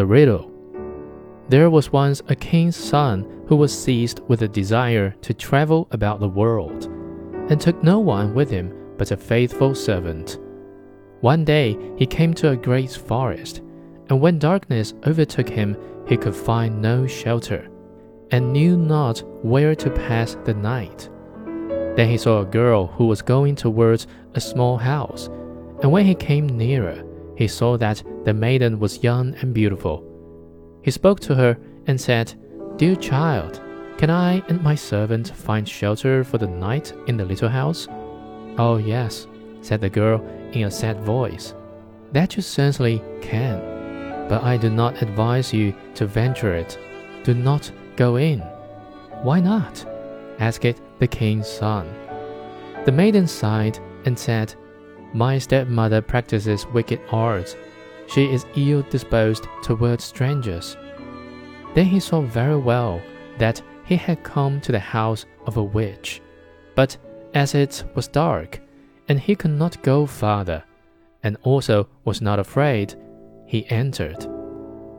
The riddle. There was once a king's son who was seized with a desire to travel about the world, and took no one with him but a faithful servant. One day he came to a great forest, and when darkness overtook him, he could find no shelter, and knew not where to pass the night. Then he saw a girl who was going towards a small house, and when he came nearer, he saw that the maiden was young and beautiful. He spoke to her and said, Dear child, can I and my servant find shelter for the night in the little house? Oh, yes, said the girl in a sad voice. That you certainly can, but I do not advise you to venture it. Do not go in. Why not? asked the king's son. The maiden sighed and said, My stepmother practices wicked arts. She is ill disposed towards strangers. Then he saw very well that he had come to the house of a witch. But as it was dark, and he could not go farther, and also was not afraid, he entered.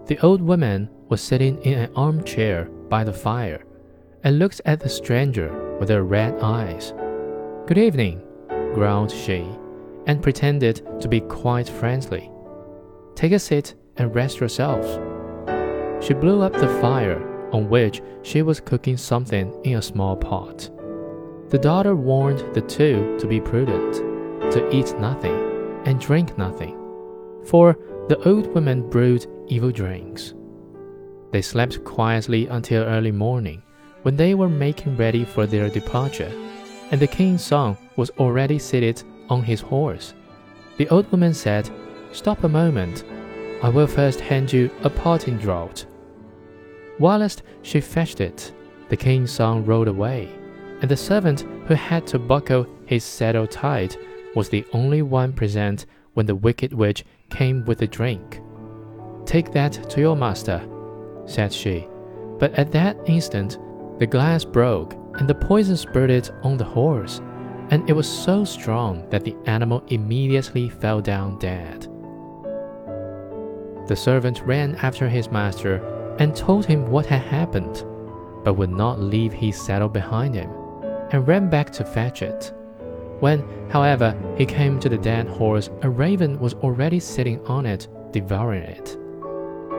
The old woman was sitting in an armchair by the fire, and looked at the stranger with her red eyes. Good evening, growled she, and pretended to be quite friendly. Take a seat and rest yourselves. She blew up the fire on which she was cooking something in a small pot. The daughter warned the two to be prudent, to eat nothing and drink nothing, for the old woman brewed evil drinks. They slept quietly until early morning, when they were making ready for their departure, and the king's son was already seated on his horse. The old woman said, Stop a moment. I will first hand you a parting draught. Whilst she fetched it, the king's son rode away and the servant who had to buckle his saddle tight was the only one present when the wicked witch came with the drink. Take that to your master, said she. But at that instant, the glass broke and the poison spurted on the horse, and it was so strong that the animal immediately fell down dead. The servant ran after his master and told him what had happened, but would not leave his saddle behind him and ran back to fetch it. When, however, he came to the dead horse, a raven was already sitting on it, devouring it.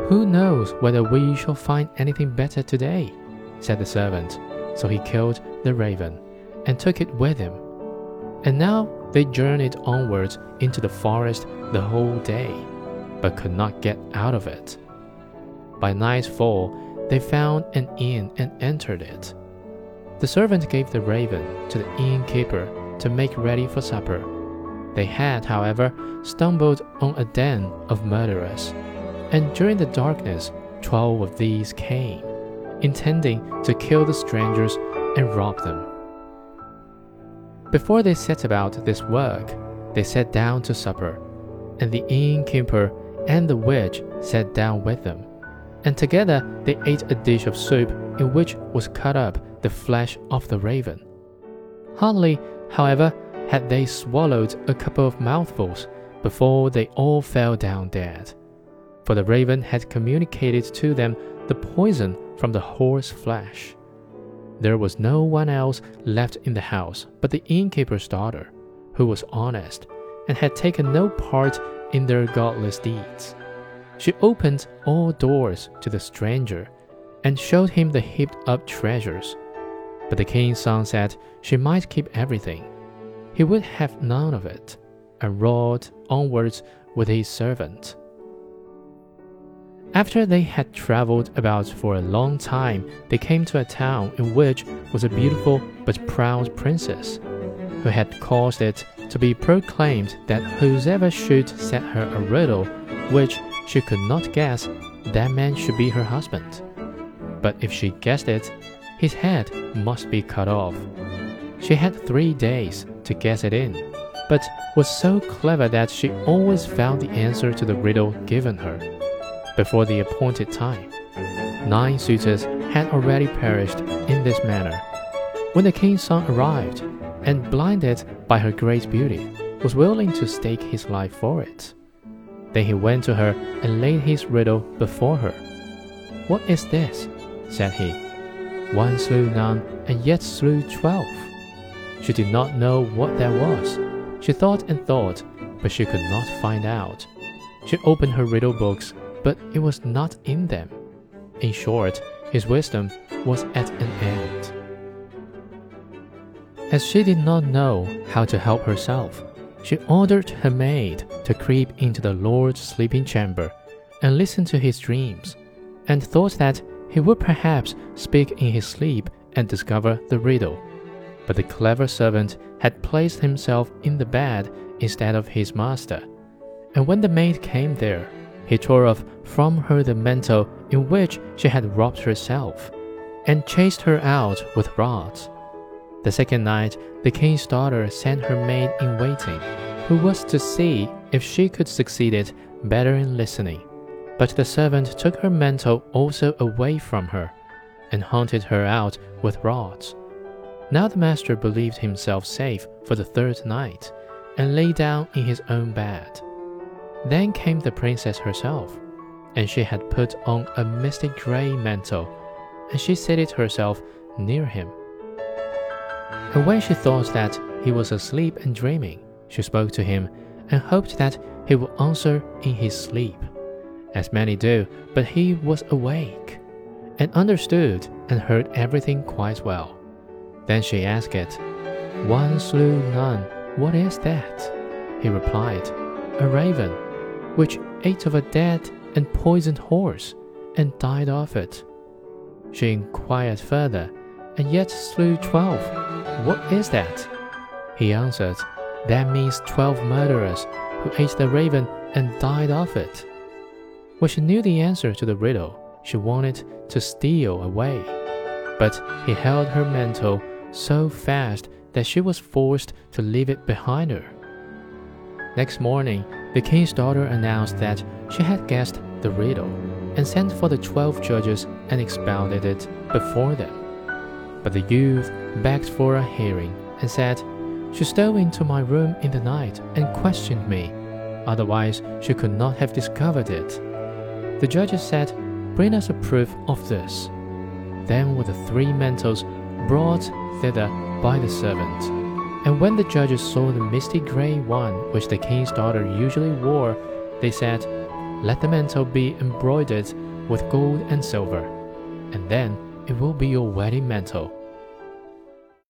Who knows whether we shall find anything better today? said the servant. So he killed the raven and took it with him. And now they journeyed onwards into the forest the whole day, but could not get out of it. By nightfall, they found an inn and entered it. The servant gave the raven to the innkeeper to make ready for supper. They had, however, stumbled on a den of murderers, and during the darkness, twelve of these came, intending to kill the strangers and rob them. Before they set about this work, they sat down to supper, and the innkeeper and the witch sat down with them, and together they ate a dish of soup in which was cut up the flesh of the raven. Hardly, however, had they swallowed a couple of mouthfuls before they all fell down dead, for the raven had communicated to them the poison from the horse flesh. There was no one else left in the house but the innkeeper's daughter, who was honest and had taken no part in their godless deeds. She opened all doors to the stranger and showed him the heaped up treasures but the king's son said she might keep everything. He would have none of it, and rode onwards with his servant. After they had traveled about for a long time, they came to a town in which was a beautiful but proud princess, who had caused it to be proclaimed that whoever should set her a riddle which she could not guess, that man should be her husband. But if she guessed it, his head must be cut off. She had three days to guess it in, but was so clever that she always found the answer to the riddle given her before the appointed time. Nine suitors had already perished in this manner. When the king's son arrived, and blinded by her great beauty, was willing to stake his life for it. Then he went to her and laid his riddle before her. What is this? said he. One slew none, and yet slew twelve. She did not know what that was. She thought and thought, but she could not find out. She opened her riddle books, but it was not in them. In short, his wisdom was at an end. As she did not know how to help herself, she ordered her maid to creep into the Lord's sleeping chamber and listen to his dreams, and thought that he would perhaps speak in his sleep and discover the riddle. But the clever servant had placed himself in the bed instead of his master, and when the maid came there, he tore off from her the mantle in which she had wrapped herself, and chased her out with rods. The second night, the king's daughter sent her maid in waiting, who was to see if she could succeed it better in listening. But the servant took her mantle also away from her, and hunted her out with rods. Now the master believed himself safe for the third night, and lay down in his own bed. Then came the princess herself, and she had put on a misty grey mantle, and she seated herself near him. And when she thought that he was asleep and dreaming, she spoke to him and hoped that he would answer in his sleep, as many do, but he was awake, and understood and heard everything quite well. Then she asked it, One slew none, what is that? He replied, A raven, which ate of a dead and poisoned horse, and died of it. She inquired further, and yet slew twelve. What is that? He answered, That means twelve murderers who ate the raven and died of it. When she knew the answer to the riddle, she wanted to steal away. But he held her mantle so fast that she was forced to leave it behind her. Next morning, the king's daughter announced that she had guessed the riddle and sent for the twelve judges and expounded it before them. But the youth begged for a hearing and said, She stole into my room in the night and questioned me. Otherwise, she could not have discovered it. The judges said, Bring us a proof of this. Then were the three mantles brought thither by the servant. And when the judges saw the misty grey one which the king's daughter usually wore, they said, Let the mantle be embroidered with gold and silver, and then it will be your wedding mantle.